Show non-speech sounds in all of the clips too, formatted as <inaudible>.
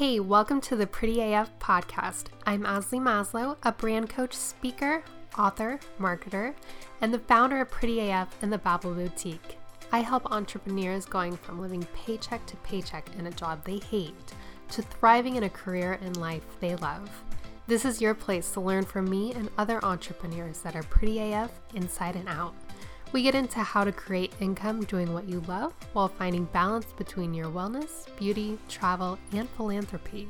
Hey, welcome to the Pretty AF podcast. I'm Azalee Maslow, a brand coach, speaker, author, marketer, and the founder of Pretty AF and the Babble Boutique. I help entrepreneurs going from living paycheck to paycheck in a job they hate to thriving in a career and life they love. This is your place to learn from me and other entrepreneurs that are pretty AF inside and out. We get into how to create income doing what you love while finding balance between your wellness, beauty, travel, and philanthropy.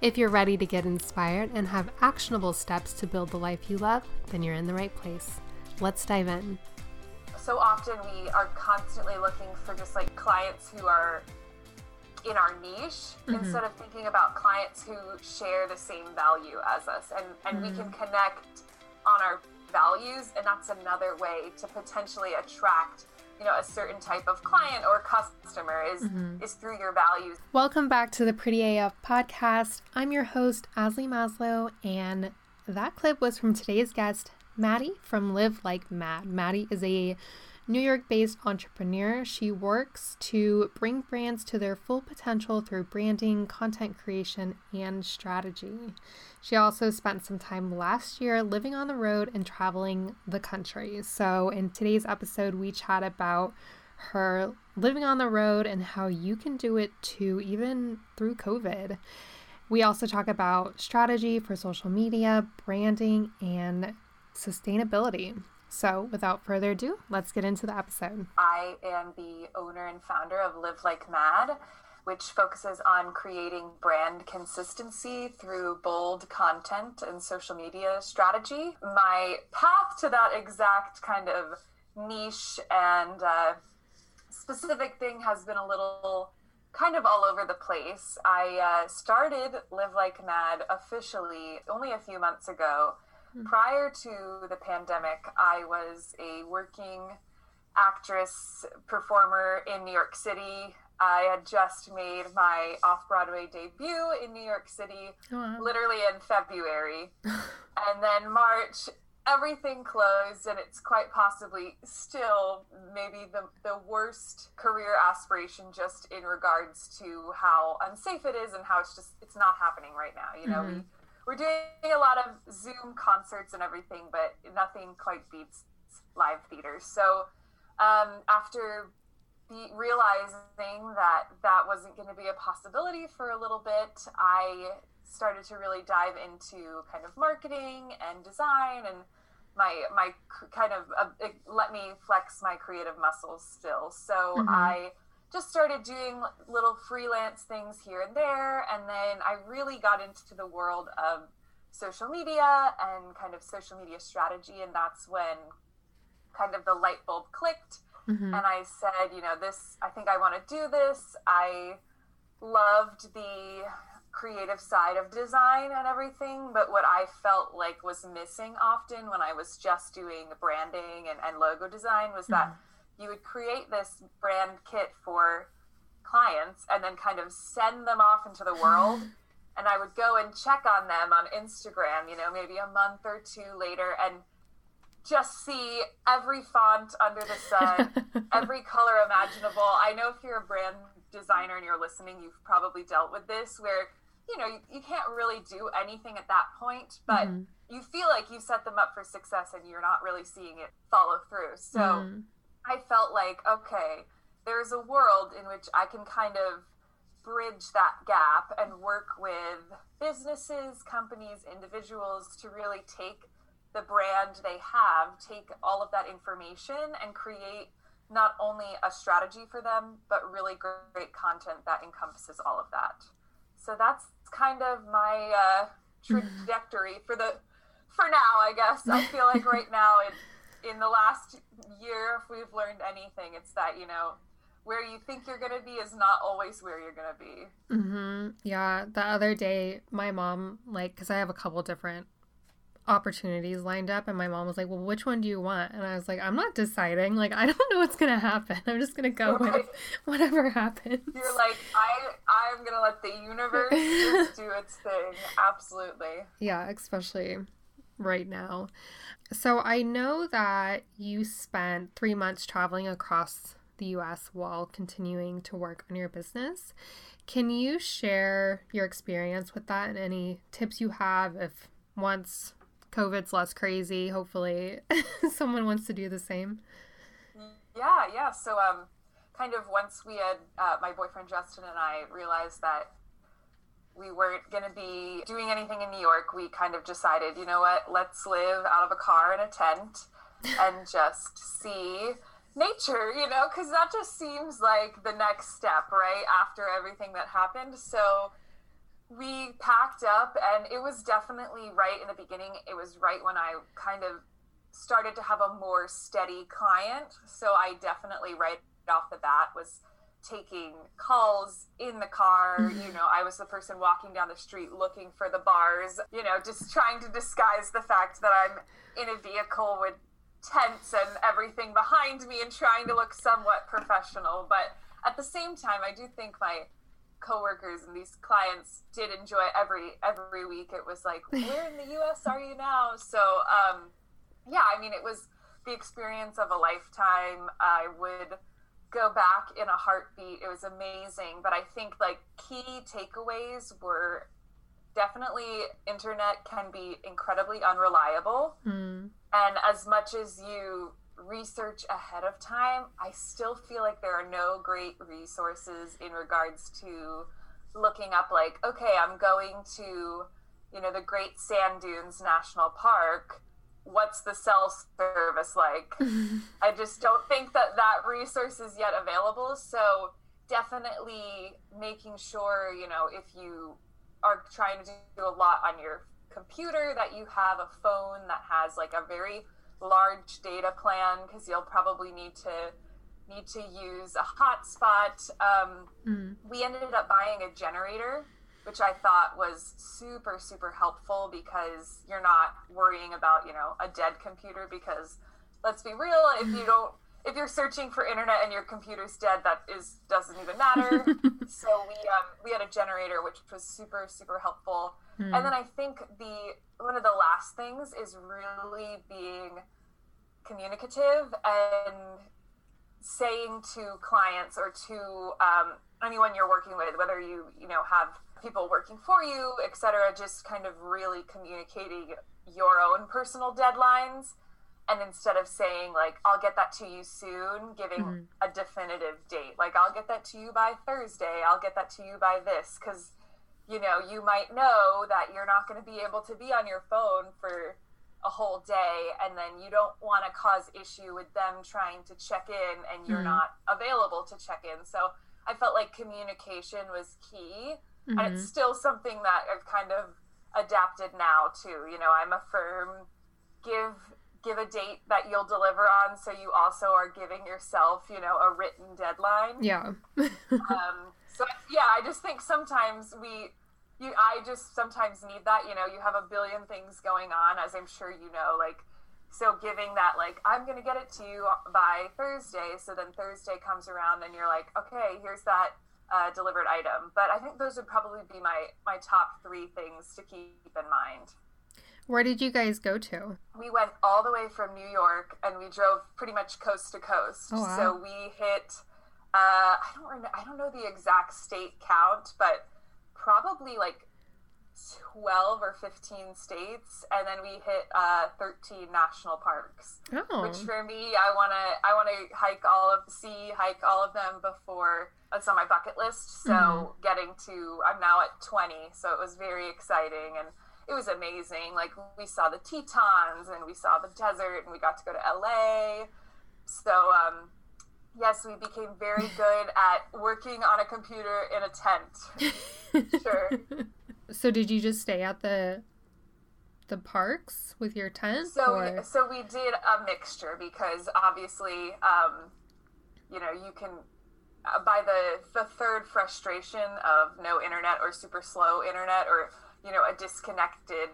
If you're ready to get inspired and have actionable steps to build the life you love, then you're in the right place. Let's dive in. So often we are constantly looking for just like clients who are in our niche mm-hmm. instead of thinking about clients who share the same value as us and, and mm-hmm. we can connect on our values and that's another way to potentially attract you know a certain type of client or customer is mm-hmm. is through your values. Welcome back to the pretty af podcast. I'm your host Azalee Maslow and that clip was from today's guest Madi from live like mad. Madi is a New York based entrepreneur, she works to bring brands to their full potential through branding, content creation, and strategy. She also spent some time last year living on the road and traveling the country. So, in today's episode, we chat about her living on the road and how you can do it too, even through COVID. We also talk about strategy for social media, branding, and sustainability. So, without further ado, let's get into the episode. I am the owner and founder of Live Like Mad, which focuses on creating brand consistency through bold content and social media strategy. My path to that exact kind of niche and uh, specific thing has been a little kind of all over the place. I uh, started Live Like Mad officially only a few months ago Prior to the pandemic, I was a working actress, performer in New York City. I had just made my off Broadway debut in New York City, oh, wow. literally in February. <laughs> and then March, everything closed, and it's quite possibly still maybe the, the worst career aspiration just in regards to how unsafe it is and how it's just it's not happening right now. You know, mm-hmm. we we're doing a lot of Zoom concerts and everything, but nothing quite beats live theater. So um, after be realizing that that wasn't going to be a possibility for a little bit, I started to really dive into kind of marketing and design and my my kind of uh, let me flex my creative muscles still. So mm-hmm. I just started doing little freelance things here and there. And then I really got into the world of social media and kind of social media strategy. And that's when kind of the light bulb clicked. Mm-hmm. And I said, you know, this, I think I want to do this. I loved the creative side of design and everything, but what I felt like was missing often when I was just doing branding and, and logo design was that mm-hmm you would create this brand kit for clients and then kind of send them off into the world. <laughs> and I would go and check on them on Instagram, you know, maybe a month or two later and just see every font under the sun, <laughs> every color imaginable. I know if you're a brand designer and you're listening, you've probably dealt with this where, you know, you, you can't really do anything at that point, but mm-hmm. you feel like you set them up for success and you're not really seeing it follow through. So, mm-hmm I felt like, okay, there's a world in which I can kind of bridge that gap and work with businesses, companies, individuals to really take the brand they have, take all of that information and create not only a strategy for them, but really great content that encompasses all of that. So that's kind of my uh, <laughs> trajectory for the for now. I guess I feel like right now it in the last year, if we've learned anything, it's that, you know, where you think you're going to be is not always where you're going to be. Mm-hmm. Yeah. The other day, my mom, like, because I have a couple different opportunities lined up, and my mom was like, Well, which one do you want? And I was like, I'm not deciding. Like, I don't know what's going to happen. I'm just going to go right. with whatever happens. You're like, I, I'm going to let the universe just do its thing. Absolutely. <laughs> Yeah, especially right now. So I know that you spent three months traveling across the US while continuing to work on your business. Can you share your experience with that and any tips you have if once COVID's less crazy, hopefully <laughs> someone wants to do the same? Yeah, yeah. So, um, kind of once we had uh, my boyfriend Justin and I realized that we weren't going to be doing anything in New York, we kind of decided, you know what, let's live out of a car in a tent <laughs> and just see nature, you know, because that just seems like the next step, right? After everything that happened. So we packed up, and it was definitely right in the beginning. It was right when I kind of started to have a more steady client. So I definitely, right off the bat, was taking calls in the car. You know, I was the person walking down the street looking for the bars, you know, just trying to disguise the fact that I'm in a vehicle with tents and everything behind me and trying to look somewhat professional. But at the same time, I do think my coworkers and these clients did enjoy every every week. It was like, <laughs> where in the U.S. are you now? So, um, yeah, I mean, it was the experience of a lifetime. I would go back in a heartbeat. It was amazing. But I think like key takeaways were definitely internet can be incredibly unreliable. Mm. And as much as you research ahead of time, I still feel like there are no great resources in regards to looking up like, okay, I'm going to, you know, the Great Sand Dunes National Park what's the cell service like? <laughs> I just don't think that that resource is yet available. So definitely making sure, you know, if you are trying to do a lot on your computer, that you have a phone that has like a very large data plan because you'll probably need to need to use a hotspot. Um, mm. We ended up buying a generator which I thought was super, super helpful because you're not worrying about, you know, a dead computer because let's be real, if you <sighs> don't if you're searching for internet and your computer's dead, that is doesn't even matter. <laughs> so we um, we had a generator which was super, super helpful. Hmm. And then I think the one of the last things is really being communicative and saying to clients or to um, anyone you're working with, whether you you know have people working for you, etc. Just kind of really communicating your own personal deadlines. And instead of saying, like, I'll get that to you soon, giving mm-hmm. a definitive date. Like, I'll get that to you by Thursday. I'll get that to you by this. Because, you know, you might know that you're not going to be able to be on your phone for a whole day. And then you don't want to cause issue with them trying to check in and you're mm-hmm. not available to check in. So I felt like communication was key Mm-hmm. And it's mm-hmm. still something that I've kind of adapted now too. You know, I'm a firm give give a date that you'll deliver on so you also are giving yourself, you know, a written deadline. Yeah. <laughs> um so yeah, I just think sometimes we you I just sometimes need that, you know, you have a billion things going on as I'm sure you know, like so giving that like i'm going to get it to you by thursday so then thursday comes around and you're like okay here's that uh, delivered item. But I think those would probably be my my top three things to keep in mind. Where did you guys go to? We went all the way from New York, and we drove pretty much coast to coast. Oh, wow. So we hit. Uh, I don't remember, I don't know the exact state count, but probably like 12 or 15 states and then we hit uh, 13 national parks. Oh. which for me i want to i want to hike all of see hike all of them before it's on my bucket list. So mm-hmm. getting to i'm now at 20 so it was very exciting and it was amazing. Like we saw the tetons and we saw the desert and we got to go to la so um, yes we became very <laughs> good at working on a computer in a tent. <laughs> Sure so did you just stay at the the parks with your tent? So we, so we did a mixture because obviously, um, you know, you can uh, by the the third frustration of no internet or super slow internet or you know a disconnected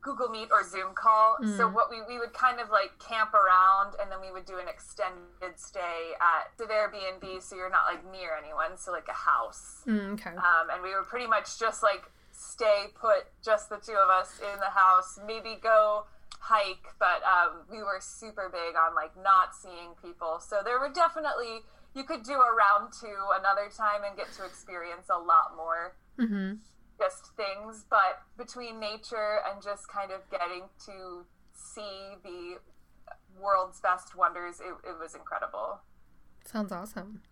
Google Meet or Zoom call. Mm. So what we, we would kind of like camp around and then we would do an extended stay at the Airbnb so you're not like near anyone, so like a house. Mm, okay. Um, and we were pretty much just like stay put, just the two of us in the house, maybe go hike, but um, we were super big on like not seeing people. So there were definitely you could do a round two another time and get to experience a lot more Mm-hmm. just things. But between nature and just kind of getting to see the world's best wonders, it, it was incredible. Sounds awesome.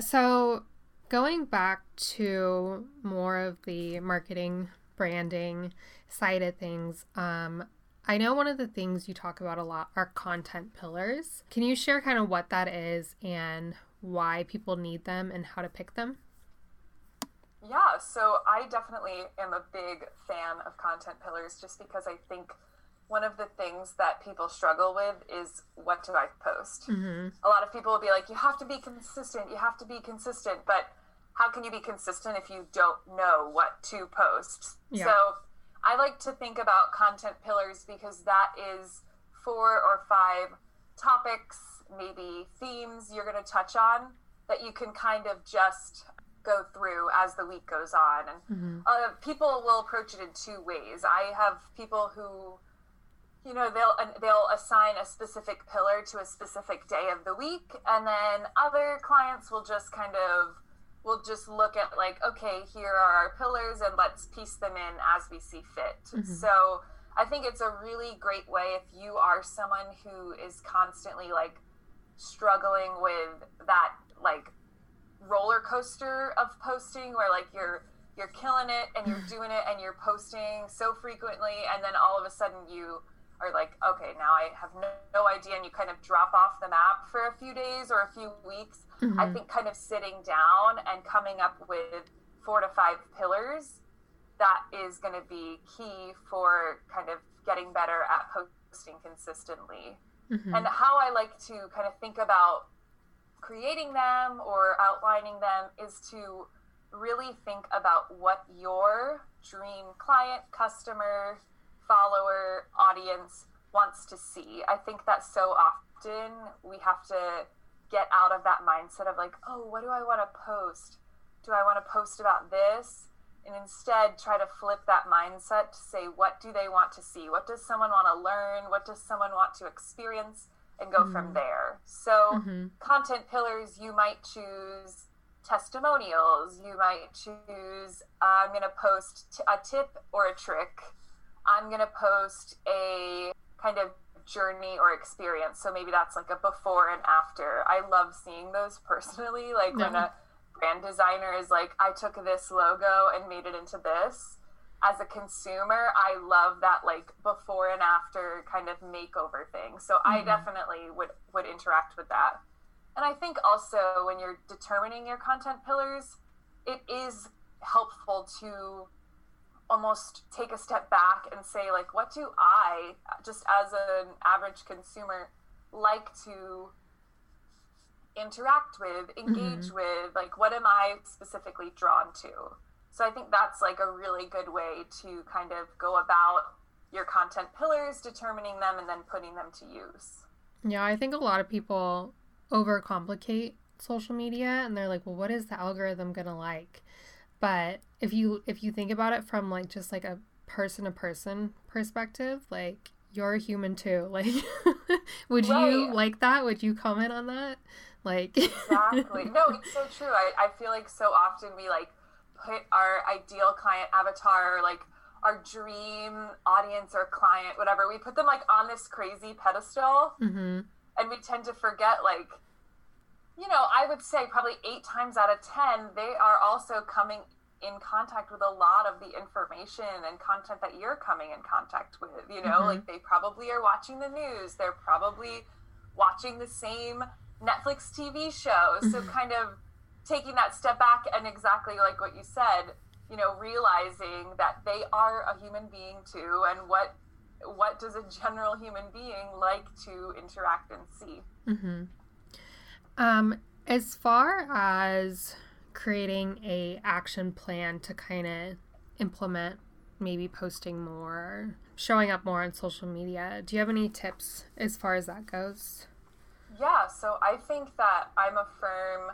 So, going back to more of the marketing, branding side of things, um, I know one of the things you talk about a lot are content pillars. Can you share kind of what that is and why people need them and how to pick them? Yeah, so I definitely am a big fan of content pillars just because I think one of the things that people struggle with is what do I post? Mm-hmm. A lot of people will be like, you have to be consistent, you have to be consistent, but how can you be consistent if you don't know what to post? Yeah. So I like to think about content pillars because that is four or five topics, maybe themes you're going to touch on that you can kind of just go through as the week goes on. And Mm-hmm. uh, people will approach it in two ways. I have people who, you know, they'll uh, they'll assign a specific pillar to a specific day of the week, and then other clients will just kind of will just look at like, okay, here are our pillars, and let's piece them in as we see fit. Mm-hmm. So. I think it's a really great way if you are someone who is constantly like struggling with that like roller coaster of posting where like you're you're killing it and you're <sighs> doing it and you're posting so frequently and then all of a sudden you are like okay now i have no, no idea and you kind of drop off the map for a few days or a few weeks. I think kind of sitting down and coming up with four to five pillars that is going to be key for kind of getting better at posting consistently. Mm-hmm. and how I like to kind of think about creating them or outlining them is to really think about what your dream client, customer, follower, audience wants to see. I think that so often we have to get out of that mindset of like, oh, what do I want to post? Do I want to post about this? And instead try to flip that mindset to say, what do they want to see? What does someone want to learn? What does someone want to experience? And go from there. So, Mm-hmm. content pillars, you might choose testimonials. You might choose, I'm going to post t- a tip or a trick. I'm going to post a kind of journey or experience. So maybe that's like a before and after. I love seeing those <laughs> personally. Like when a brand designer is like, I took this logo and made it into this. As a consumer, I love that like before and after kind of makeover thing. So I mm-hmm. definitely would would interact with that. And I think also when you're determining your content pillars, it is helpful to almost take a step back and say like what do I just as an average consumer like to interact with, mm-hmm. engage with, like what am I specifically drawn to? So I think that's like a really good way to kind of go about your content pillars, determining them and then putting them to use. Yeah, I think a lot of people overcomplicate social media and they're like, well, what is the algorithm going to like? But if you if you think about it from like just like a person to person perspective, like you're a human too. <laughs> Like would you like that? Would you comment on that? Like Exactly. <laughs> no, it's so true. I, I feel like so often we like put our ideal client avatar like our dream audience or client, whatever, we put them like on this crazy pedestal hmm and we tend to forget like you know, I would say probably eight times out of ten, they are also coming in contact with a lot of the information and content that you're coming in contact with. You know, Mhm. like they probably are watching the news, they're probably watching the same Netflix TV show. So, kind of taking that step back and exactly like what you said, you know, realizing that they are a human being too, and what what does a general human being like to interact and see? hmm Um, as far as creating a action plan to kind of implement maybe posting more, showing up more on social media, do you have any tips as far as that goes? Yeah, so I think that I'm a firm.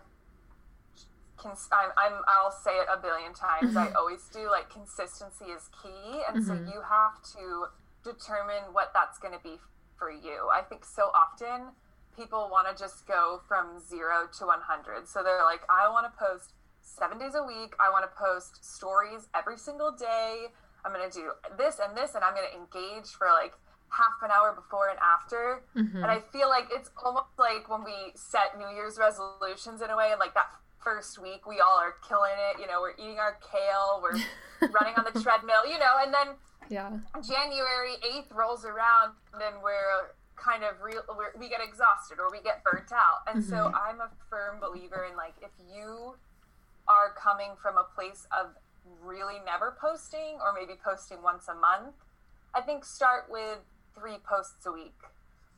Cons- I'm, I'm. I'll say it a billion times. I <laughs> always do. Like consistency is key, and so Mhm. you have to determine what that's going to be for you. I think so often people want to just go from zero to 100. So they're like, I want to post seven days a week. I want to post stories every single day. I'm going to do this and this, and I'm going to engage for like half an hour before and after. Mm-hmm. And I feel like it's almost like when we set New Year's resolutions in a way, and like that first week, we all are killing it. You know, we're eating our kale, we're <laughs> running on the treadmill, you know, and then yeah, January 8th rolls around and then we're kind of real, we get exhausted or we get burnt out. And mm-hmm. so I'm a firm believer in like, if you are coming from a place of really never posting or maybe posting once a month, I think start with three posts a week.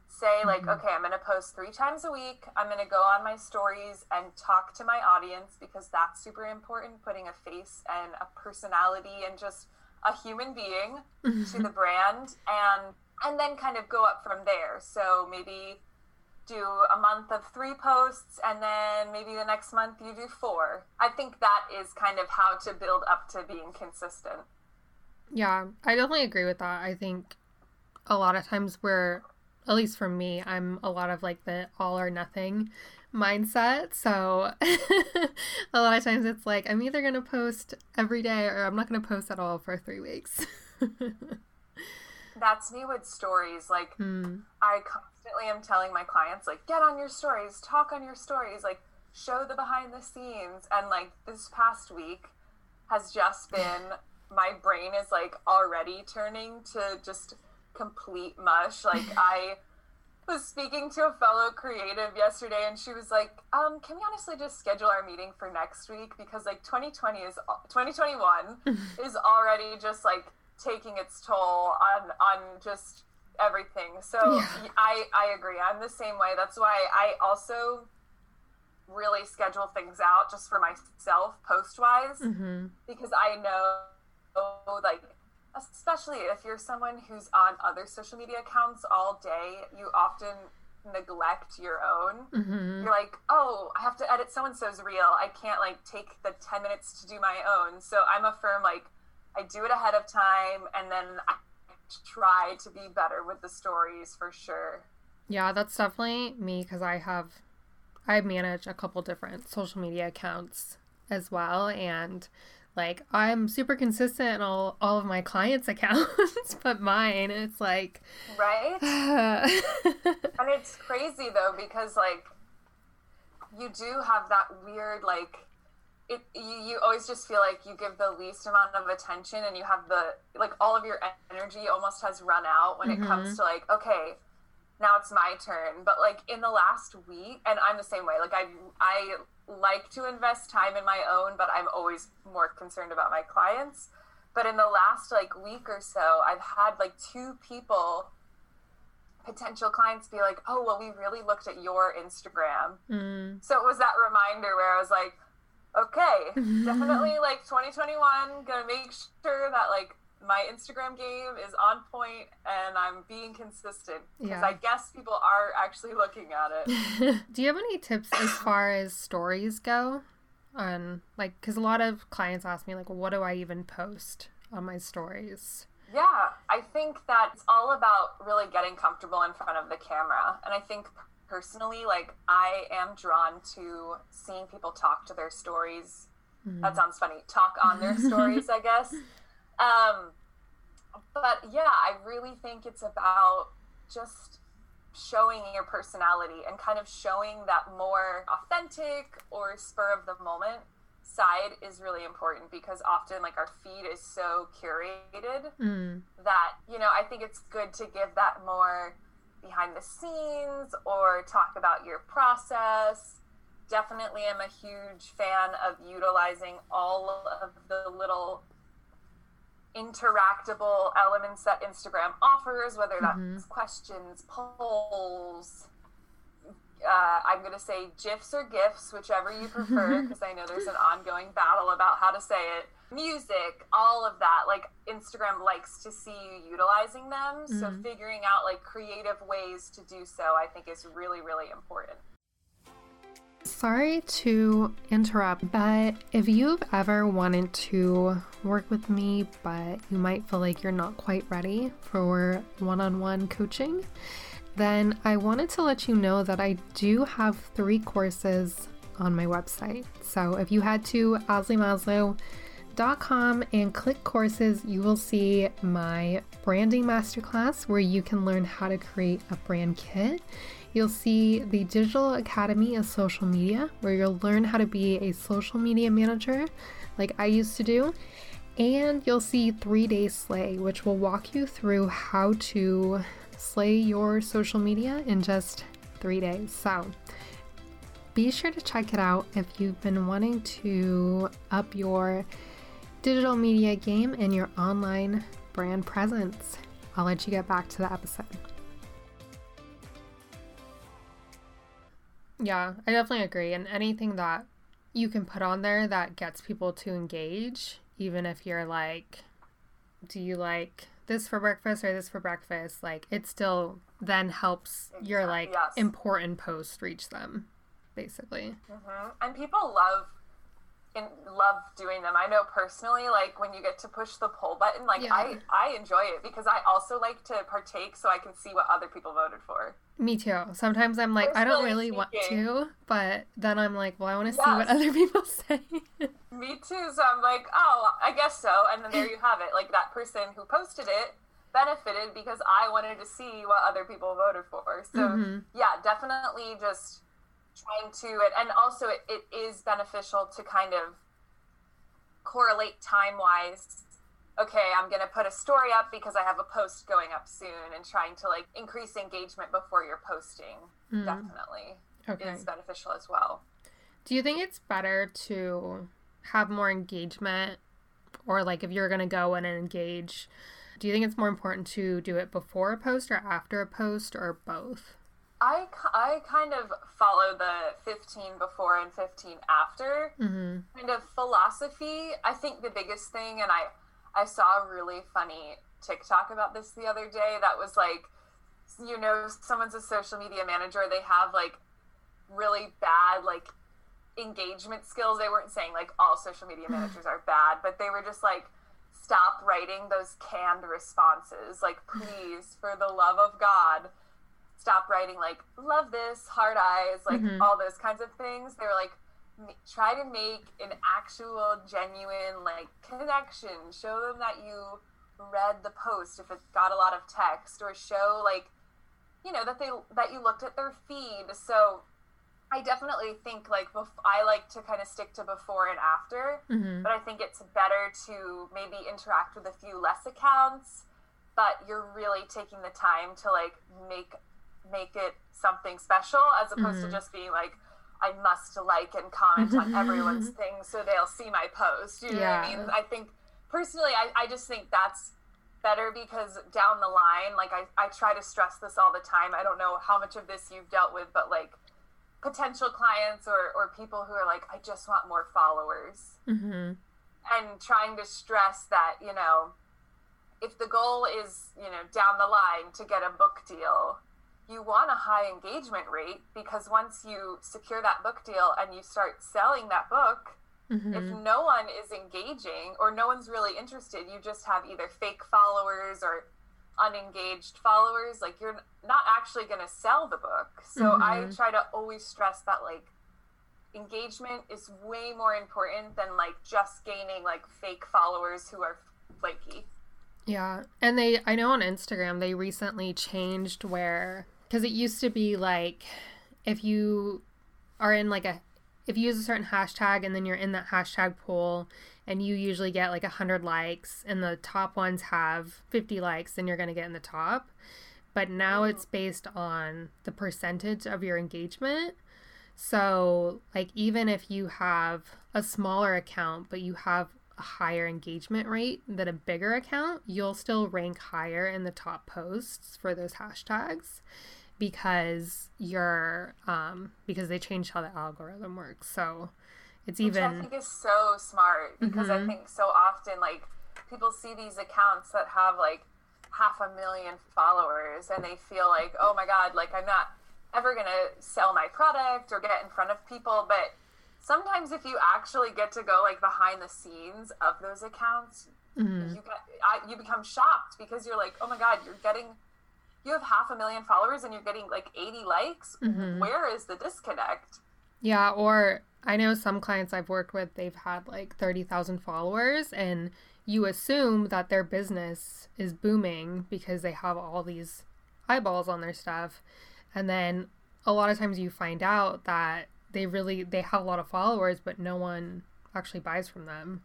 Say, like, mm-hmm. okay, I'm going to post three times a week. I'm going to go on my stories and talk to my audience because that's super important. Putting a face and a personality and just a human being mm-hmm. to the <laughs> brand and and then kind of go up from there. So maybe do a month of three posts and then maybe the next month you do four. I think that is kind of how to build up to being consistent. Yeah, I definitely agree with that. I think a lot of times we're, at least for me, I'm a lot of like the all or nothing mindset. So <laughs> a lot of times it's like I'm either going to post every day or I'm not going to post at all for three weeks. <laughs> That's me with stories. Like, mm. I constantly am telling my clients, like, get on your stories, talk on your stories, like, show the behind the scenes. And like this past week has just <sighs> been my brain is like already turning to just complete mush. Like <laughs> I was speaking to a fellow creative yesterday and she was like, um, can we honestly just schedule our meeting for next week? Because like 2020 is 2021 <laughs> is already just like taking its toll on on just everything. So yeah. I I agree. I'm the same way. That's why I also really schedule things out just for myself post wise mm-hmm. because I know like especially if you're someone who's on other social media accounts all day, you often neglect your own. Mm-hmm. You're like, oh, I have to edit so and so's reel. I can't like take the 10 minutes to do my own. So I'm a firm like I do it ahead of time and then I try to be better with the stories for sure. Yeah, that's definitely me because I have I manage a couple different social media accounts as well and like I'm super consistent in all, all of my clients' <laughs> accounts, but mine it's like Right? <laughs> and it's crazy though because like you do have that weird like it you, you always just feel like you give the least amount of attention and you have the like all of your energy almost has run out when mm-hmm. it comes mm-hmm. to like okay now it's my turn but like in the last week and i'm the same way like i i like to invest time in my own but i'm always more concerned about my clients but in the last like week or so i've had like two people potential clients be like oh well we really looked at your instagram mm. so it was that reminder where i was like okay, definitely <laughs> like 2021, gonna make sure that like my Instagram game is on point and I'm being consistent because yeah. I guess people are actually looking at it. <laughs> Do you have any tips as far as stories go? On like, because a lot of clients ask me like, what do I even post on my stories? Yeah, I think that it's all about really getting comfortable in front of the camera, and I think personally, like I am drawn to seeing people talk to their stories. Mm. That sounds funny. Talk on their <laughs> stories, I guess. Um, but yeah, I really think it's about just showing your personality and kind of showing that more authentic or spur of the moment side is really important because often like our feed is so curated mm. that you know i think it's good to give that more behind the scenes or talk about your process. Definitely am a huge fan of utilizing all of the little interactable elements that Instagram offers, whether that's mm-hmm. questions, polls. Uh, I'm going to say GIFs or GIFs, whichever you prefer, <laughs> because I know there's an ongoing battle about how to say it music, all of that. Like Instagram likes to see you utilizing them. Mm-hmm. So figuring out like creative ways to do so, I think is really, really important. Sorry to interrupt, but if you've ever wanted to work with me, but you might feel like you're not quite ready for one on one coaching, then I wanted to let you know that I do have three courses on my website. So if you head to azaleemaslow.com and click courses, you will see my branding masterclass where you can learn how to create a brand kit. You'll see the Digital Academy of Social Media, where you'll learn how to be a social media manager like I used to do. And you'll see Three Day Slay, which will walk you through how to slay your social media in just three days. So be sure to check it out if you've been wanting to up your digital media game and your online brand presence. I'll let you get back to the episode. Yeah, I definitely agree. And anything that you can put on there that gets people to engage, even if you're like, do you like this for breakfast or this for breakfast? Like, it still then helps your like yes. important post reach them basically. Mm-hmm. And people love love doing them. I know personally, like when you get to push the poll button, like yeah. I I enjoy it because I also like to partake so I can see what other people voted for. Me too. Sometimes I'm like, personally I don't really speaking, want to, but then I'm like, well, I want to yes. see what other <laughs> people say. Me too. So I'm like, oh, I guess so. And then there you have it. Like that person who posted it benefited because I wanted to see what other people voted for. So mm-hmm. yeah, definitely just trying to and also it, it is beneficial to kind of correlate time wise okay i'm going to put a story up because i have a post going up soon and trying to like increase engagement before you're posting mm. definitely okay. is beneficial as well do you think it's better to have more engagement or like if you're going to go in and engage do you think it's more important to do it before a post or after a post or both I, I kind of follow the 15 before and 15 after mm-hmm. kind of philosophy. I think the biggest thing, and I, I saw a really funny TikTok about this the other day that was like, you know, someone's a social media manager, they have like really bad, like, engagement skills. They weren't saying like all social media <sighs> managers are bad, but they were just like, stop writing those canned responses. Like, please, for the love of God stop writing like love this hard eyes like mm-hmm. all those kinds of things they were like try to make an actual genuine like connection show them that you read the post if it got a lot of text or show like you know that they that you looked at their feed so i definitely think like bef- i like to kind of stick to before and after mm-hmm. but i think it's better to maybe interact with a few less accounts but you're really taking the time to like make make it something special as opposed mm-hmm. to just being like I must like and comment on everyone's <laughs> thing so they'll see my post. You know yeah. what I mean? I think personally I, I just think that's better because down the line, like I, I try to stress this all the time. I don't know how much of this you've dealt with, but like potential clients or, or people who are like, I just want more followers. Mm-hmm. And trying to stress that, you know, if the goal is, you know, down the line to get a book deal, you want a high engagement rate because once you secure that book deal and you start selling that book, mm-hmm. if no one is engaging or no one's really interested, you just have either fake followers or unengaged followers, like you're not actually going to sell the book. So mm-hmm. I try to always stress that like engagement is way more important than like just gaining like fake followers who are flaky. Yeah. And they I know on Instagram they recently changed where because it used to be like if you are in like a if you use a certain hashtag and then you're in that hashtag pool and you usually get like 100 likes and the top ones have 50 likes then you're going to get in the top. But now it's oh. based on the percentage of your engagement. So like even if you have a smaller account but you have a higher engagement rate than a bigger account you'll still rank higher in the top posts for those hashtags because you're um because they changed how the algorithm works. So it's Which even I think is so smart because mm-hmm. I think so often like people see these accounts that have like half a million followers and they feel like, oh my god, like I'm not ever gonna sell my product or get in front of people, but sometimes if you actually get to go like behind the scenes of those accounts, mm-hmm. you get I, you become shocked because you're like, oh my god, you're getting you have half a million followers and you're getting like 80 likes. Mhm. Where is the disconnect? Yeah, or I know some clients I've worked with, they've had like 30,000 followers, and you assume that their business is booming because they have all these eyeballs on their stuff. And then a lot of times you find out that they really they have a lot of followers but no one actually buys from them.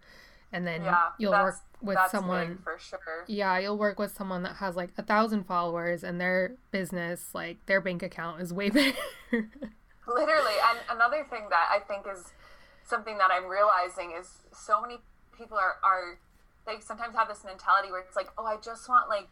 And then Yeah, you'll work with That's someone for sure. yeah, you'll work with someone that has like a thousand followers and their business, like their bank account is way <laughs> bigger. Literally. And another thing that I think is something that I'm realizing is so many people are, are they sometimes have this mentality where it's like, oh, I just want like,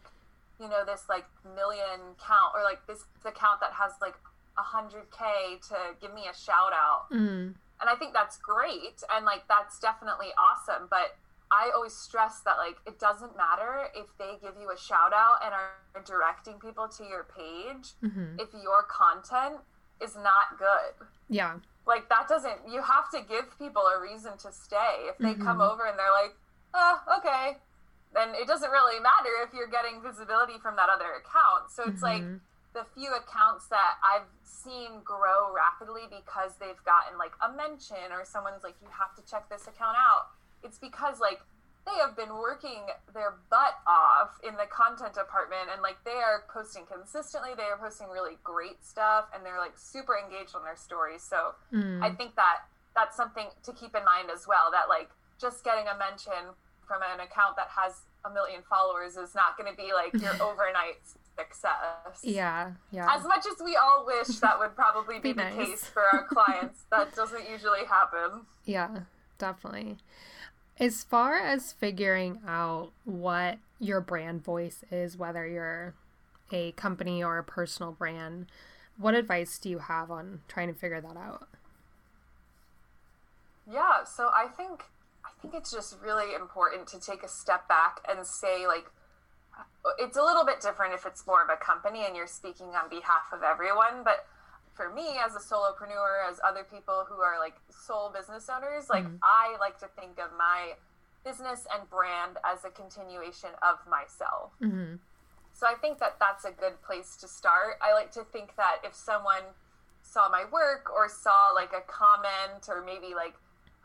you know, this like million count or like this account that has like a hundred K to give me a shout out. mm, And I think that's great. And like, that's definitely awesome. But I always stress that like, it doesn't matter if they give you a shout out and are directing people to your page hmm if your content is not good yeah, like that doesn't you have to give people a reason to stay if they come Mhm. over and they're like oh okay then it doesn't really matter if you're getting visibility from that other account so it's like Mhm. The few accounts that i've seen grow rapidly because they've gotten like a mention or someone's like you have to check this account out it's because like they have been working their butt off in the content department and like they are posting consistently they are posting really great stuff and they're like super engaged on their stories so Mm. I think that that's something to keep in mind as well. That like just getting a mention from an account that has a million followers is not going to be like your <laughs> overnight success. yeah, yeah. As much as we all wish that would probably <laughs> be, Be the nice. case for our clients, that doesn't usually happen. Yeah, definitely. As far as figuring out what your brand voice is, whether you're a company or a personal brand, what advice do you have on trying to figure that out? Yeah, so I think I think it's just really important to take a step back and say like it's a little bit different if it's more of a company and you're speaking on behalf of everyone, but for me as a solopreneur, as other people who are like sole business owners, like Mhm. I like to think of my business and brand as a continuation of myself. Mm-hmm. So I think that that's a good place to start. I like to think that if someone saw my work or saw like a comment or maybe like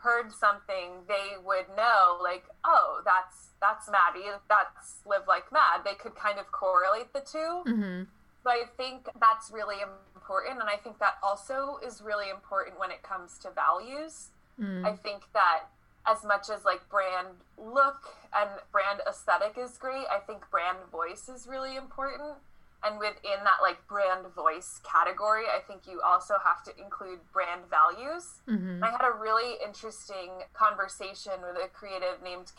heard something, they would know like, oh, that's that's Madi, that's Live Like Mad. They could kind of correlate the two. Mm-hmm. So I think that's really important, and I think that also is really important when it comes to values. Mm-hmm. I think that as much as like brand look and brand aesthetic is great, I think brand voice is really important. And within that like brand voice category, I think you also have to include brand values. Mm-hmm. I had a really interesting conversation with a creative named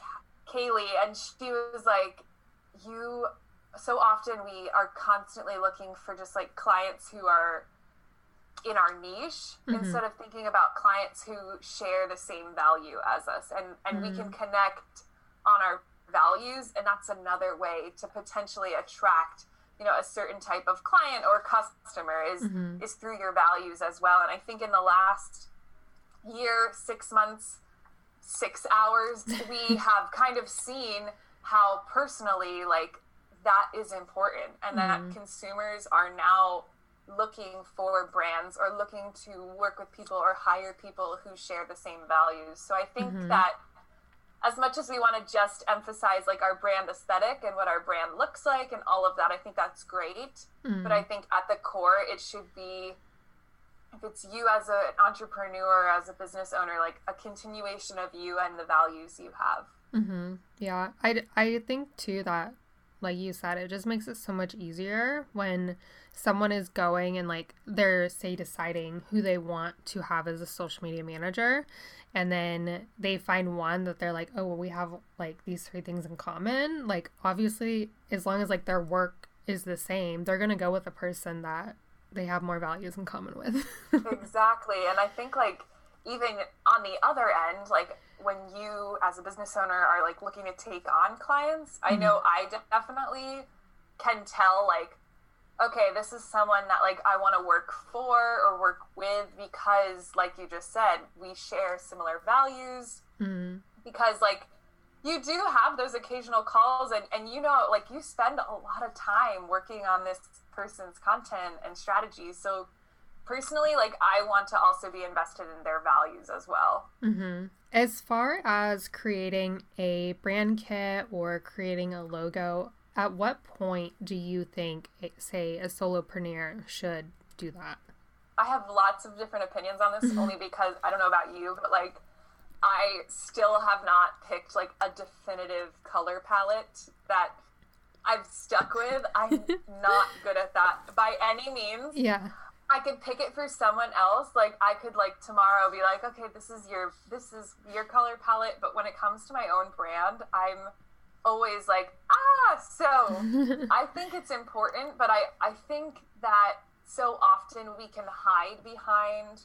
Kaylee, and she was like, "You." So often we are constantly looking for just like clients who are in our niche Mhm. instead of thinking about clients who share the same value as us, and and we can connect on our values, and that's another way to potentially attract you know a certain type of client or customer is Mhm. is through your values as well and i think in the last year six months six hours <laughs> we have kind of seen how personally like that is important and that Mhm. consumers are now looking for brands or looking to work with people or hire people who share the same values so i think Mhm. that as much as we want to just emphasize like our brand aesthetic and what our brand looks like and all of that i think that's great Mm-hmm. but I think at the core, it should be if it's you as an entrepreneur, as a business owner, like a continuation of you and the values you have. Mm-hmm. Yeah, I, I think too that, like you said, it just makes it so much easier when someone is going and like they're, say, deciding who they want to have as a social media manager. And then they find one that they're like, oh, well, we have like these three things in common. Like, obviously, as long as like their work is the same, they're going to go with a person that they have more values in common with. <laughs> exactly. And I think like even on the other end, like when you as a business owner are like looking to take on clients, I know I definitely can tell like okay, this is someone that like I want to work for or work with because like you just said, we share similar values. Mm because like you do have those occasional calls and, and you know like you spend a lot of time working on this person's content and strategies so personally like i want to also be invested in their values as well mm-hmm. as far as creating a brand kit or creating a logo at what point do you think say a solopreneur should do that i have lots of different opinions on this <laughs> only because i don't know about you but like I still have not picked like a definitive color palette that I've stuck with. I'm <laughs> not good at that by any means. Yeah. I could pick it for someone else. Like I could like tomorrow be like, okay, this is your this is your color palette. But when it comes to my own brand, I'm always like, ah. So <laughs> I think it's important, but I I think that so often we can hide behind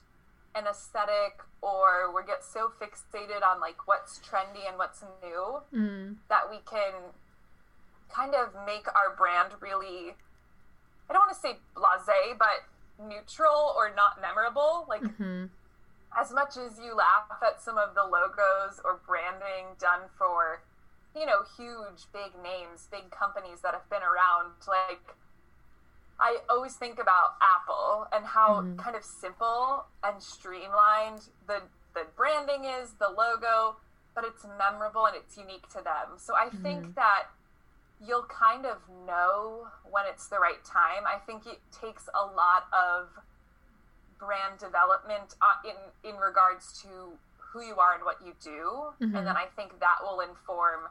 an aesthetic or we get so fixated on like what's trendy and what's new mm. that we can kind of make our brand really I don't want to say blasé but neutral or not memorable like mm-hmm. as much as you laugh at some of the logos or branding done for you know huge big names big companies that have been around like I always think about Apple and how mm. kind of simple and streamlined the the branding is, the logo, but it's memorable and it's unique to them. So I mm. think that you'll kind of know when it's the right time. I think it takes a lot of brand development uh, in in regards to who you are and what you do, mm-hmm. and then I think that will inform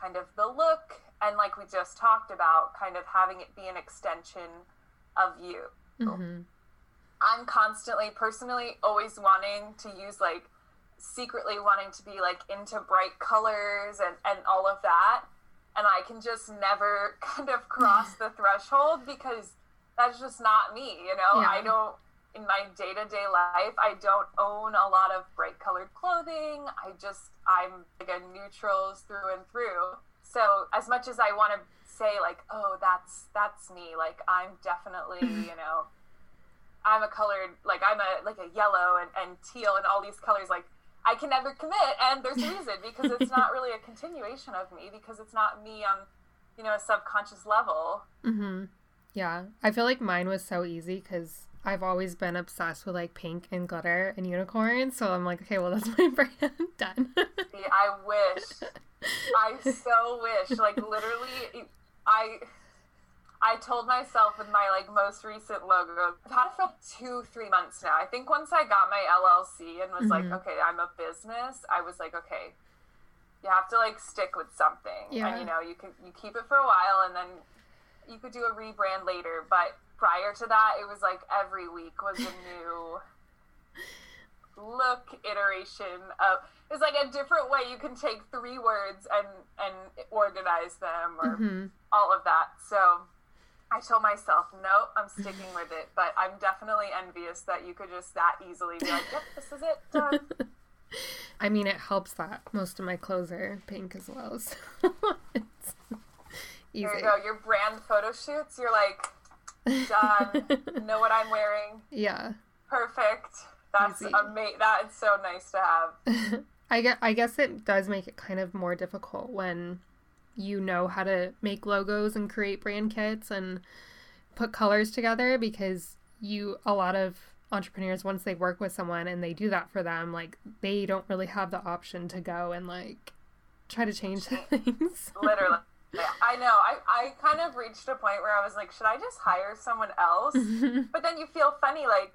kind of the look and like we just talked about, kind of having it be an extension of you. Mm-hmm. I'm constantly, personally, always wanting to use like secretly wanting to be like into bright colors and, and all of that. And I can just never <laughs> kind of cross the threshold because that's just not me, you know? Yeah. I don't, in my day to day life, I don't own a lot of bright colored clothing. I just, I'm like a neutrals through and through. So, as much as I want to say like, oh, that's that's me. Like I'm definitely, <laughs> you know, I'm a colored like I'm a like a yellow and, and teal and all these colors like I can never commit and there's a reason because it's not really a continuation of me because it's not me on you know a subconscious level. Mhm. Yeah. I feel like mine was so easy cuz I've always been obsessed with like pink and glitter and unicorns, so I'm like, okay, well that's <laughs> my brand done. See, I wish. I so wish. Like literally I I told myself with my like most recent logo, I've had it for two, three months now. I think once I got my LLC and was mm-hmm. like, okay, I'm a business, I was like, okay, you have to like stick with something. Yeah. And you know, you can you keep it for a while and then you could do a rebrand later. But prior to that, it was like every week was a new <laughs> look iteration of it's like a different way you can take three words and and organize them or mm-hmm. all of that so i told myself no i'm sticking with it but i'm definitely envious that you could just that easily be like yep this is it done <laughs> i mean it helps that most of my clothes are pink as well so <laughs> it's easy. There you go. Your brand photo shoots, you're like, done. <laughs> know what I'm wearing. Yeah. Perfect. That's amazing. That is so nice to have. I guess, I guess it does make it kind of more difficult when you know how to make logos and create brand kits and put colors together because you a lot of entrepreneurs once they work with someone and they do that for them like they don't really have the option to go and like try to change <laughs> things literally I know. I, I kind of reached a point where I was like, should I just hire someone else? <laughs> but then you feel funny, like,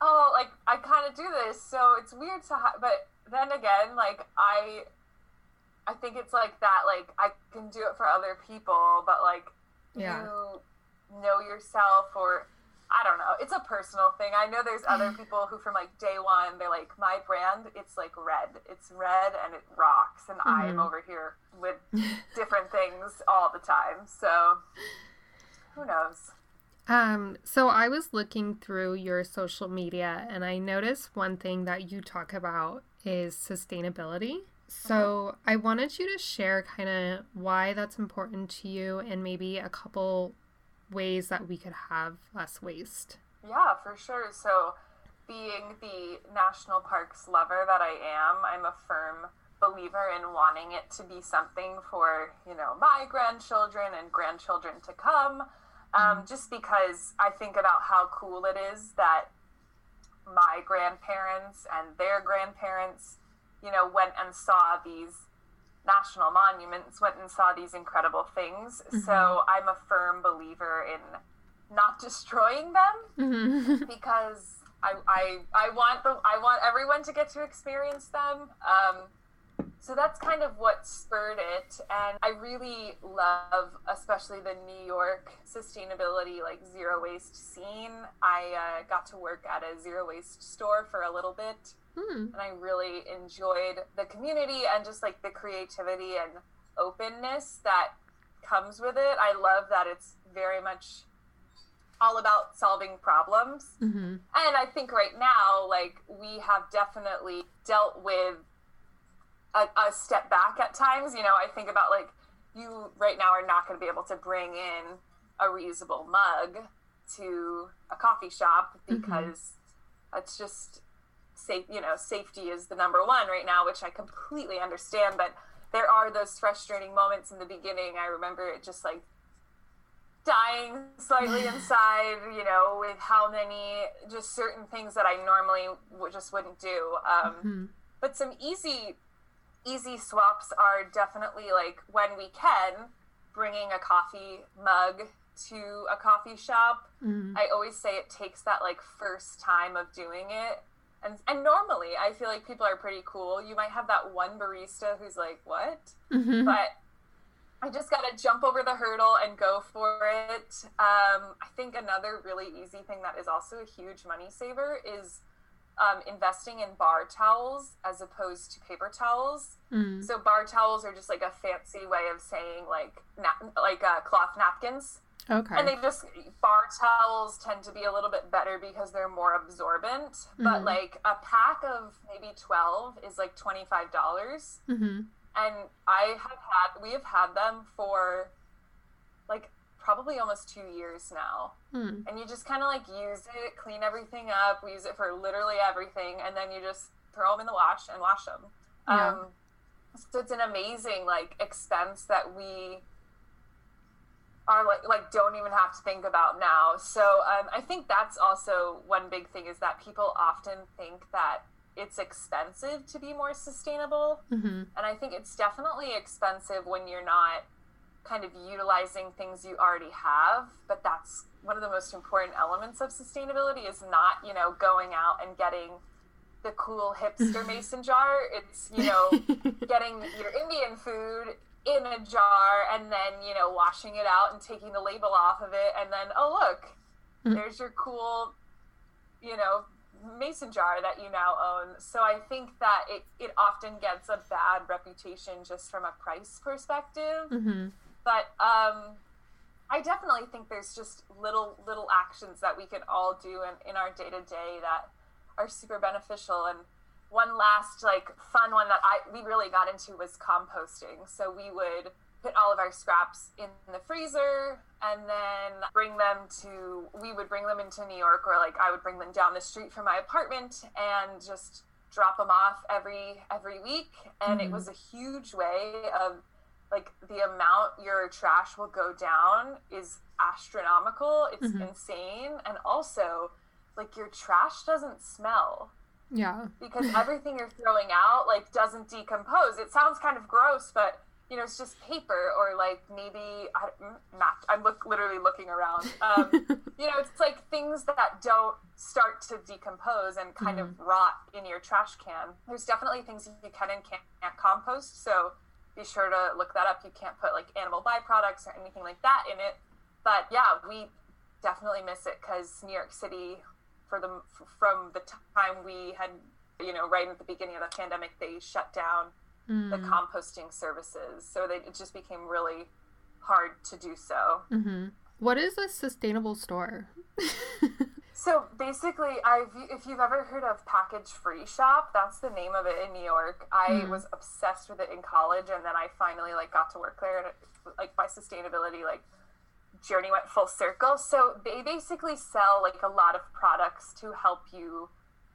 oh, like I kind of do this, so it's weird to. Ha- but then again, like I, I think it's like that. Like I can do it for other people, but like yeah. you know yourself, or I don't know. It's a personal thing. I know there's other people who, from like day one, they're like, my brand, it's like red. It's red and it rocks, and mm-hmm. I'm over here with <laughs> different things all the time. So who knows? Um, so I was looking through your social media and I noticed one thing that you talk about is sustainability. So uh-huh. I wanted you to share kind of why that's important to you and maybe a couple ways that we could have less waste. Yeah, for sure. So being the national parks lover that I am, I'm a firm believer in wanting it to be something for you know my grandchildren and grandchildren to come um, mm. just because i think about how cool it is that my grandparents and their grandparents you know went and saw these national monuments went and saw these incredible things mm-hmm. so i'm a firm believer in not <laughs> destroying them mm-hmm. <laughs> because I, I, I want the I want everyone to get to experience them. Um, so that's kind of what spurred it and i really love especially the new york sustainability like zero waste scene i uh, got to work at a zero waste store for a little bit hmm. and i really enjoyed the community and just like the creativity and openness that comes with it i love that it's very much all about solving problems mm-hmm. and i think right now like we have definitely dealt with a, a step back at times. You know, I think about like you right now are not going to be able to bring in a reusable mug to a coffee shop mm-hmm. because mm-hmm. it's just safe. You know, safety is the number one right now, which I completely understand. But there are those frustrating moments in the beginning. I remember it just like dying slightly <laughs> inside, you know, with how many just certain things that I normally w- just wouldn't do. Um, mm-hmm. But some easy easy swaps are definitely like when we can bringing a coffee mug to a coffee shop. Mm-hmm. I always say it takes that like first time of doing it. And, and normally I feel like people are pretty cool. You might have that one barista who's like, what? Mm-hmm. But I just got to jump over the hurdle and go for it. Um, I think another really easy thing that is also a huge money saver is um, investing in bar towels as opposed to paper towels. Mm. So bar towels are just like a fancy way of saying like na- like uh, cloth napkins. Okay. And they just bar towels tend to be a little bit better because they're more absorbent. Mm-hmm. But like a pack of maybe twelve is like twenty five dollars. Mm-hmm. And I have had we have had them for like probably almost two years now. Hmm. And you just kind of like use it, clean everything up. We use it for literally everything, and then you just throw them in the wash and wash them. Yeah. Um, so it's an amazing like expense that we are like like don't even have to think about now. So um, I think that's also one big thing is that people often think that it's expensive to be more sustainable, mm-hmm. and I think it's definitely expensive when you're not kind of utilizing things you already have but that's one of the most important elements of sustainability is not you know going out and getting the cool hipster <laughs> mason jar it's you know <laughs> getting your indian food in a jar and then you know washing it out and taking the label off of it and then oh look mm-hmm. there's your cool you know mason jar that you now own so i think that it, it often gets a bad reputation just from a price perspective mm-hmm. But um, I definitely think there's just little little actions that we can all do in, in our day to day that are super beneficial. And one last like fun one that I we really got into was composting. So we would put all of our scraps in the freezer and then bring them to we would bring them into New York or like I would bring them down the street from my apartment and just drop them off every every week and mm-hmm. it was a huge way of like the amount your trash will go down is astronomical. It's mm-hmm. insane. And also, like your trash doesn't smell. Yeah. Because everything you're throwing out like doesn't decompose. It sounds kind of gross, but you know, it's just paper or like maybe I, Matt, I'm look, literally looking around. Um, <laughs> you know, it's like things that don't start to decompose and kind mm-hmm. of rot in your trash can. There's definitely things you can and can't compost. So be sure to look that up. You can't put like animal byproducts or anything like that in it. But yeah, we definitely miss it because New York City, for the from the time we had, you know, right at the beginning of the pandemic, they shut down mm. the composting services, so they, it just became really hard to do so. Mm-hmm. What is a sustainable store? <laughs> So basically, I've if you've ever heard of Package Free Shop, that's the name of it in New York. I mm. was obsessed with it in college, and then I finally like got to work there, and it, like my sustainability like journey went full circle. So they basically sell like a lot of products to help you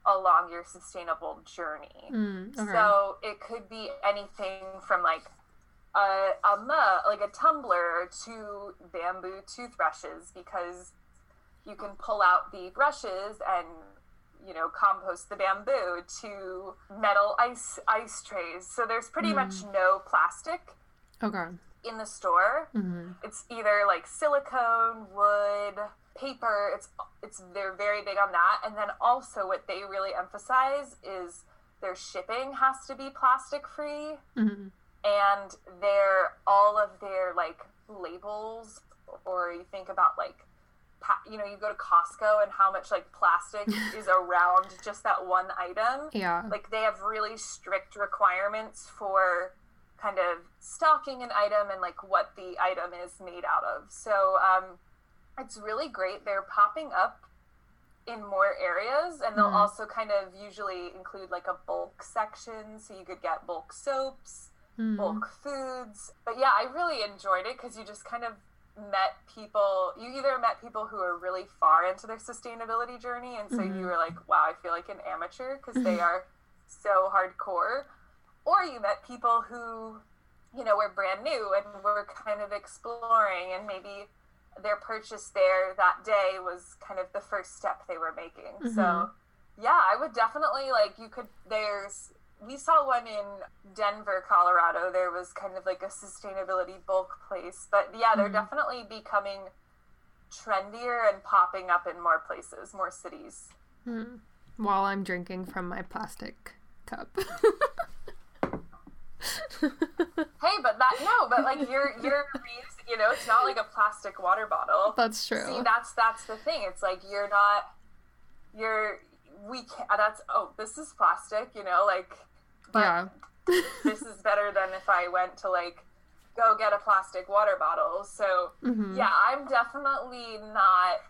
along your sustainable journey. Mm, okay. So it could be anything from like a, a mug, like a tumbler to bamboo toothbrushes because you can pull out the brushes and you know compost the bamboo to metal ice ice trays. So there's pretty much no plastic okay. In the store. hmm It's either like silicone, wood, paper. It's it's they're very big on that. And then also what they really emphasize is their shipping has to be plastic free hmm and their all of their like labels or you think about like you know you go to Costco and how much like plastic <laughs> is around just that one item Yeah. like they have really strict requirements for kind of stocking an item and like what the item is made out of so um, it's really great they're popping up in more areas and they'll Mhm. also kind of usually include like a bulk section so you could get bulk soaps Mm. bulk foods but yeah i really enjoyed it because you just kind of met people you either met people who are really far into their sustainability journey and so Mhm. you were like wow i feel like an amateur because they <laughs> are so hardcore or you met people who you know were brand new and were kind of exploring and maybe their purchase there that day was kind of the first step they were making so Mhm. yeah i would definitely like you could there's we saw one in denver colorado there was kind of like a sustainability bulk place but yeah they're Mhm. definitely becoming trendier and popping up in more places more cities Mm. While I'm drinking from my plastic cup. <laughs> <laughs> hey but that no but like you're you're you know it's not like a plastic water bottle That's true. See, that's that's the thing. It's like you're not, you're we can't. That's oh, this is plastic. You know, like, but yeah. <laughs> this is better than if I went to like go get a plastic water bottle. So Mhm. yeah, I'm definitely not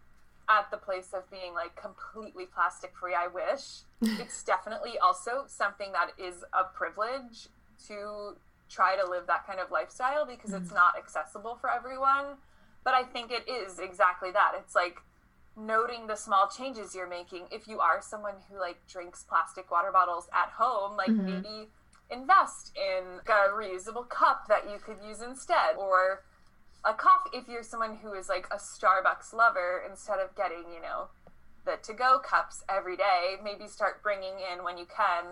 at the place of being like completely plastic free. I wish. <laughs> it's definitely also something that is a privilege to try to live that kind of lifestyle because it's not accessible for everyone. But I think it is exactly that. It's like noting the small changes you're making. If you are someone who like drinks plastic water bottles at home, like Mhm. maybe invest in a reusable cup that you could use instead or a coffee if you're someone who is like a Starbucks lover instead of getting, you know, the to go cups every day, maybe start bringing in when you can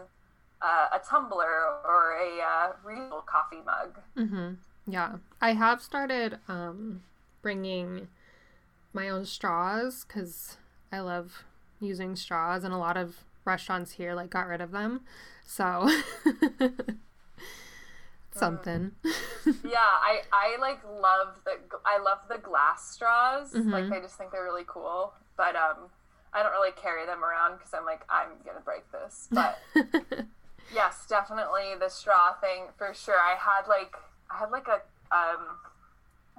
uh, a tumbler or a uh, reusable coffee mug. hmm Yeah, I have started um, bringing my own straws because I love using straws, and a lot of restaurants here like got rid of them. So <laughs> something. <laughs> yeah, I I like love the I love the glass straws. Mhm. Like I just think they're really cool. But um, I don't really carry them around because I'm like I'm gonna break this. But <laughs> yes, definitely the straw thing for sure. I had like I had like a um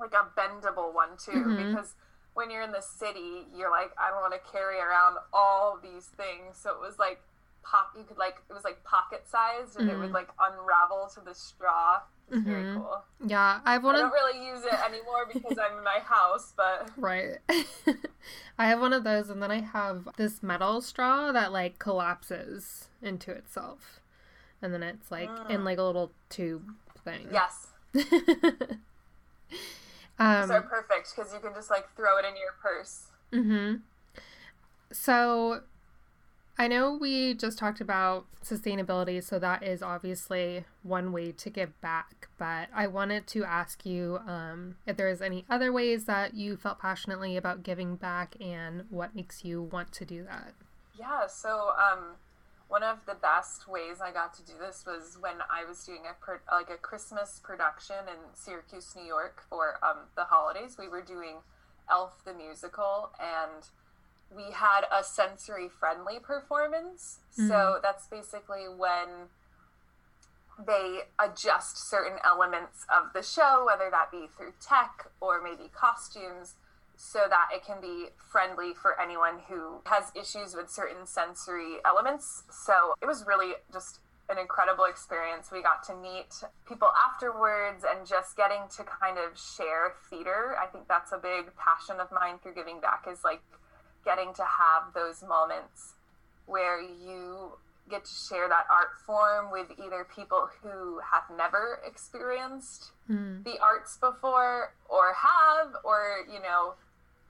like a bendable one too Mhm. because when you're in the city, you're like I don't want to carry around all these things. So it was like pop you could like it was like pocket sized and it would Mhm. like unravel to the straw. It's very Mhm. cool. yeah, I've one I don't really use it anymore because I'm in my house, but <laughs> right. <laughs> I have one of those, and then I have this metal straw that like collapses into itself, and then it's like in Mm. like a little tube thing. yes, <laughs> um, are perfect because you can just like throw it in your purse. Mm-hmm. So I know we just talked about sustainability, so that is obviously one way to give back. But I wanted to ask you um, if there is any other ways that you felt passionately about giving back and what makes you want to do that. Yeah, so um, one of the best ways I got to do this was when I was doing a pro- like a Christmas production in Syracuse, New York for um, the holidays. We were doing Elf the musical, and we had a sensory friendly performance. So that's basically when they adjust certain elements of the show, whether that be through tech or maybe costumes, so that it can be friendly for anyone who has issues with certain sensory elements. So it was really just an incredible experience. We got to meet people afterwards and just getting to kind of share theater. I think that's a big passion of mine through giving back is like getting to have those moments where you get to share that art form with either people who have never experienced mm. the arts before or have or you know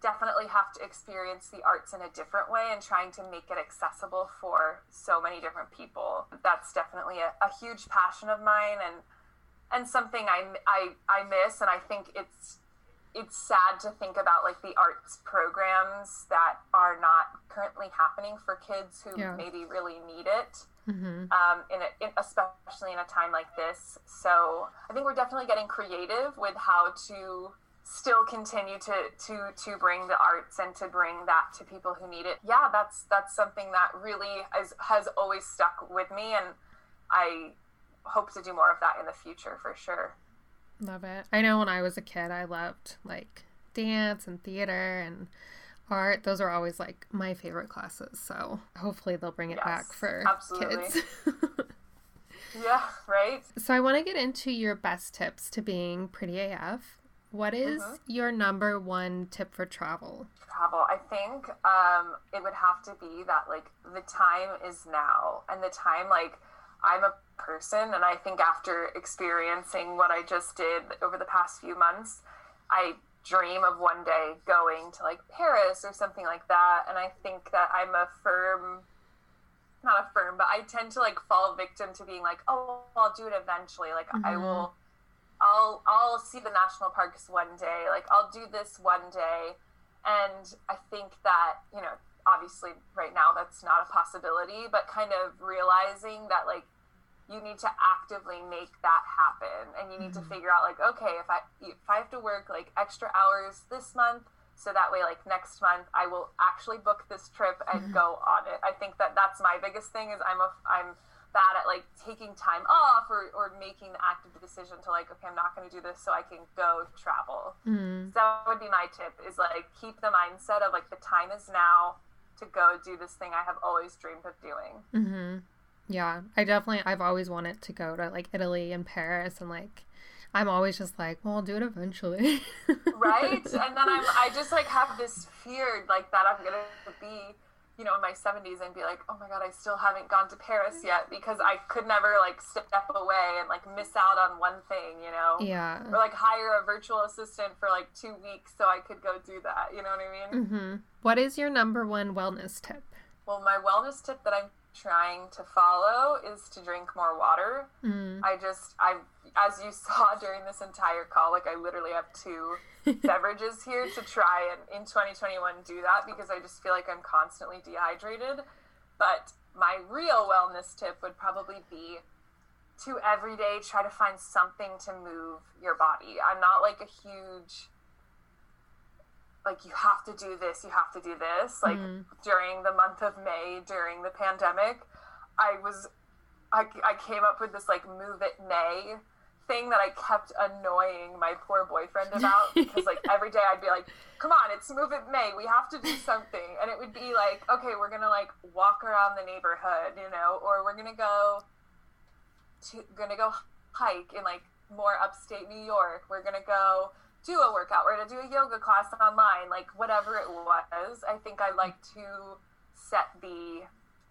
definitely have to experience the arts in a different way and trying to make it accessible for so many different people that's definitely a, a huge passion of mine and and something I, I i miss and i think it's it's sad to think about like the arts programs that are not currently happening for kids who yeah. maybe really need it mm-hmm. um, in, a, in especially in a time like this so i think we're definitely getting creative with how to still continue to to to bring the arts and to bring that to people who need it. Yeah that's that's something that really is, has always stuck with me and i hope to do more of that in the future for sure. Love it. I know when i was a kid i loved like dance and theater and art. Those are always like my favorite classes so hopefully they'll bring it yes, back for absolutely. kids. <laughs> Yeah right? So i want to get into your best tips to being pretty af what is mm-hmm. your number one tip for travel? Travel. I think um, it would have to be that like the time is now, and the time like I'm a person, and I think after experiencing what I just did over the past few months, I dream of one day going to like Paris or something like that, and I think that I'm a firm not a firm, but I tend to like fall victim to being like, oh, I'll do it eventually. Like mm-hmm. I will I'll I'll see the national parks one day. Like I'll do this one day. And I think that, you know, obviously right now that's not a possibility, but kind of realizing that like you need to actively make that happen and you need mm-hmm. to figure out like okay, if I if I have to work like extra hours this month so that way like next month I will actually book this trip and mm-hmm. go on it. I think that that's my biggest thing is I'm a I'm bad at like taking time off or, or making the active decision to like okay i'm not going to do this so i can go travel mm. so that would be my tip is like keep the mindset of like the time is now to go do this thing i have always dreamed of doing mm-hmm. yeah i definitely i've always wanted to go to like italy and paris and like I'm always just like, well, I'll do it eventually. right? <laughs> And then I'm, I just like have this fear like that I'm gonna be you know, in my 70s and be like, oh my God, I still haven't gone to Paris yet because I could never like step away and like miss out on one thing, you know? Yeah. Or like hire a virtual assistant for like two weeks so I could go do that. You know what I mean? Mm-hmm. What is your number one wellness tip? Well, my wellness tip that I'm trying to follow is to drink more water. Mm. I just, I, as you saw <laughs> during this entire call, like I literally have two <laughs> beverages here to try and in 2021 do that because I just feel like I'm constantly dehydrated. But my real wellness tip would probably be to every day try to find something to move your body. I'm not like a huge like you have to do this, you have to do this. Like mm. during the month of May during the pandemic, I was I, I came up with this like move it May thing that I kept annoying my poor boyfriend about <laughs> because like every day I'd be like, "Come on, it's Move It May. We have to do something." And it would be like, "Okay, we're going to like walk around the neighborhood, you know, or we're going to go to going to go hike in like more upstate New York. We're going to go do a workout. We're to do a yoga class online, like whatever it was. I think I like to set the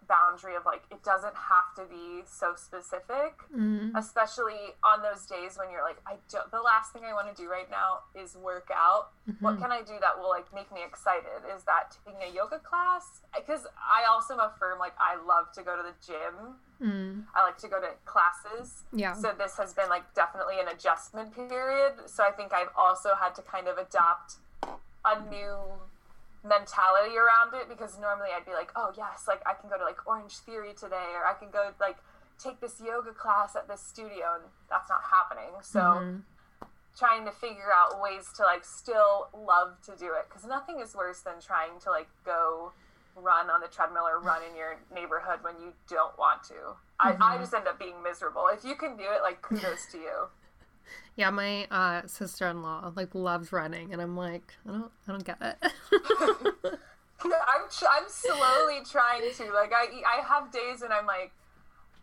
boundary of like it doesn't have to be so specific mm-hmm. especially on those days when you're like i don't the last thing i want to do right now is work out mm-hmm. what can i do that will like make me excited is that taking a yoga class because i also am a firm like i love to go to the gym mm. i like to go to classes yeah so this has been like definitely an adjustment period so i think i've also had to kind of adopt a new mentality around it because normally I'd be like, oh yes, like I can go to like Orange Theory today, or I can go like take this yoga class at this studio, and that's not happening. So mm-hmm. trying to figure out ways to like still love to do it because nothing is worse than trying to like go run on the treadmill or run in your neighborhood when you don't want to. Mm-hmm. I, I just end up being miserable. If you can do it, like kudos to you. <laughs> Yeah, my uh, sister-in-law like loves running, and I'm like, I don't, I don't get it. <laughs> I'm, I'm slowly trying to like I, I have days and I'm like,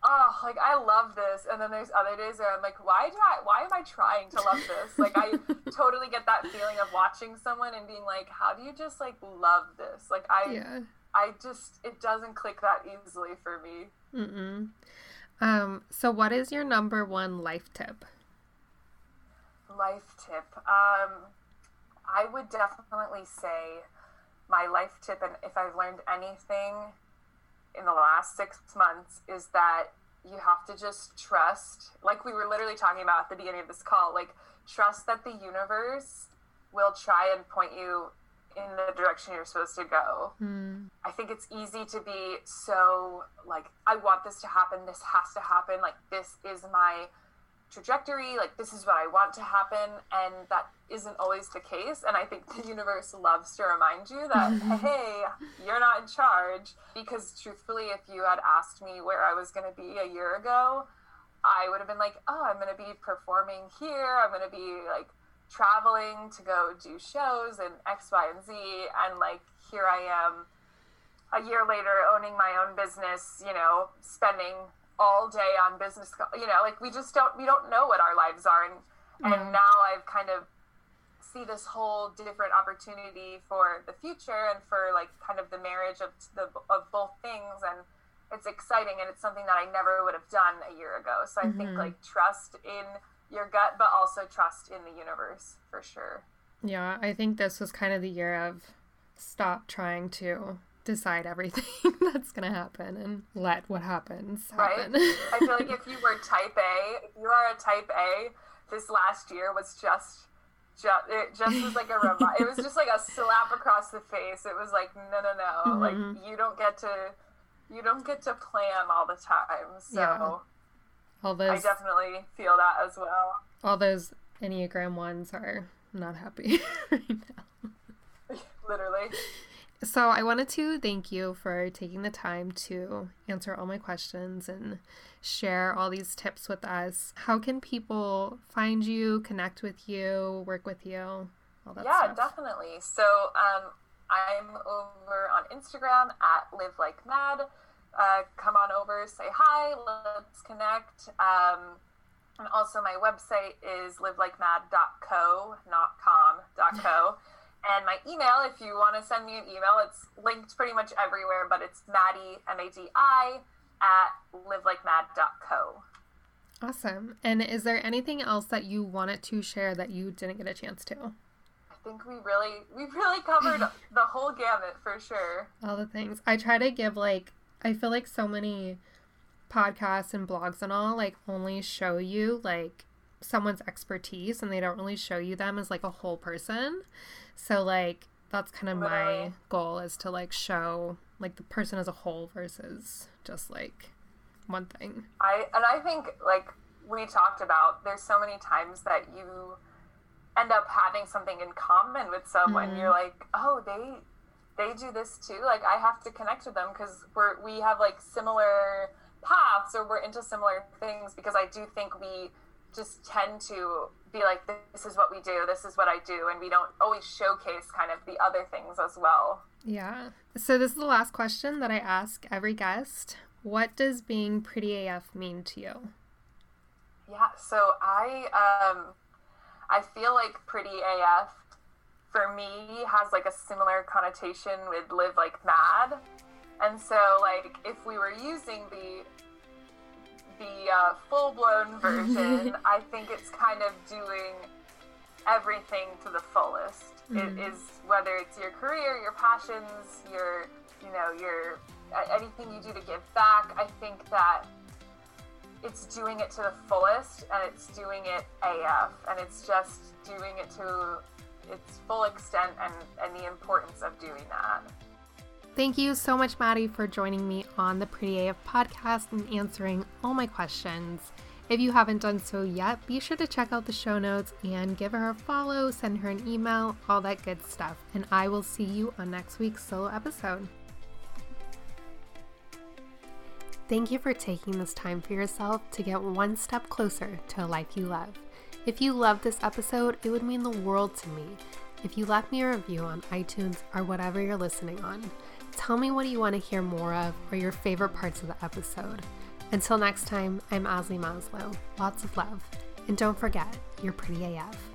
oh, like I love this, and then there's other days where I'm like, why do I, why am I trying to love this? <laughs> Like I totally get that feeling of watching someone and being like, how do you just like love this? Like I, yeah. I just it doesn't click that easily for me. Mm-mm. Um, so what is your number one life tip? Life tip. Um, I would definitely say my life tip, and if I've learned anything in the last six months, is that you have to just trust, like we were literally talking about at the beginning of this call, like trust that the universe will try and point you in the direction you're supposed to go. Mm. I think it's easy to be so like, I want this to happen, this has to happen, like, this is my trajectory, like, this is what I want to happen. And that isn't always the case. And I think the <laughs> universe loves to remind you that, <laughs> hey, you're not in charge. Because truthfully, if you had asked me where I was going to be a year ago, I would have been like, oh, I'm going to be performing here. I'm going to be like, traveling to go do shows and X, Y, and Z. And like, here I am a year later owning my own business, you know, spending all day on business, you know, like we just don't, we don't know what our lives are. And, mm. and now I've kind of see this whole different opportunity for the future and for like kind of the marriage of the, of both things. And it's exciting. And it's something that I never would have done a year ago. So I mm-hmm. think like trust in, your gut, but also trust in the universe for sure. Yeah, I think this was kind of the year of stop trying to decide everything <laughs> that's to happen and let what happens happen. Right. I feel like if you were type A, if you are a type A, this last year was just just it just was like a remi- it was just like a slap across the face. It was like no no no, mm-hmm. like you don't get to you don't get to plan all the time. So yeah. All those I definitely feel that as well. All those Enneagram ones are not happy <laughs> right now. Literally. So I wanted to thank you for taking the time to answer all my questions and share all these tips with us. How can people find you, connect with you, work with you? yeah, stuff? definitely. So um, I'm over on Instagram at live like mad uh, come on over, say hi, let's connect. Um, and also, my website is livelikemad.co, not com.co. <laughs> and my email, if you want to send me an email, it's linked pretty much everywhere, but it's Madi, M A D I, at livelikemad.co. Awesome. And is there anything else that you wanted to share that you didn't get a chance to? I think we really we really covered <laughs> the whole gamut for sure. All the things. I try to give like I feel like so many podcasts and blogs and all like only show you like someone's expertise and they don't really show you them as like a whole person. So like that's kind of my goal is to like show like the person as a whole versus just like one thing. I and I think like we talked about there's so many times that you end up having something in common with someone. Mm-hmm. You're like, "Oh, they they do this too. Like I have to connect with them because we're we have like similar paths or we're into similar things because I do think we just tend to be like this is what we do this is what i do and we don't always showcase kind of the other things as well. Yeah. So this is the last question that i ask every guest. What does being pretty af mean to you? Yeah so i um i feel like pretty af for me has like a similar connotation with live like mad. And so like if we were using the the uh, full blown <laughs> version, I think it's kind of doing everything to the fullest. Mm. It is whether it's your career, your passions, your you know your anything you do to give back. I think that it's doing it to the fullest and it's doing it AF and it's just doing it to its full extent and, and the importance of doing that. Thank you so much, Madi, for joining me on the Pretty AF podcast and answering all my questions. If you haven't done so yet, be sure to check out the show notes and give her a follow, send her an email, all that good stuff. And I will see you on next week's solo episode. Thank you for taking this time for yourself to get one step closer to a life you love. If you love this episode, it would mean the world to me if you left me a review on iTunes or whatever you're listening on. Tell me what you want to hear more of or your favorite parts of the episode. Until next time, I'm Azalee Maslow. Lots of love. And don't forget, you're pretty AF.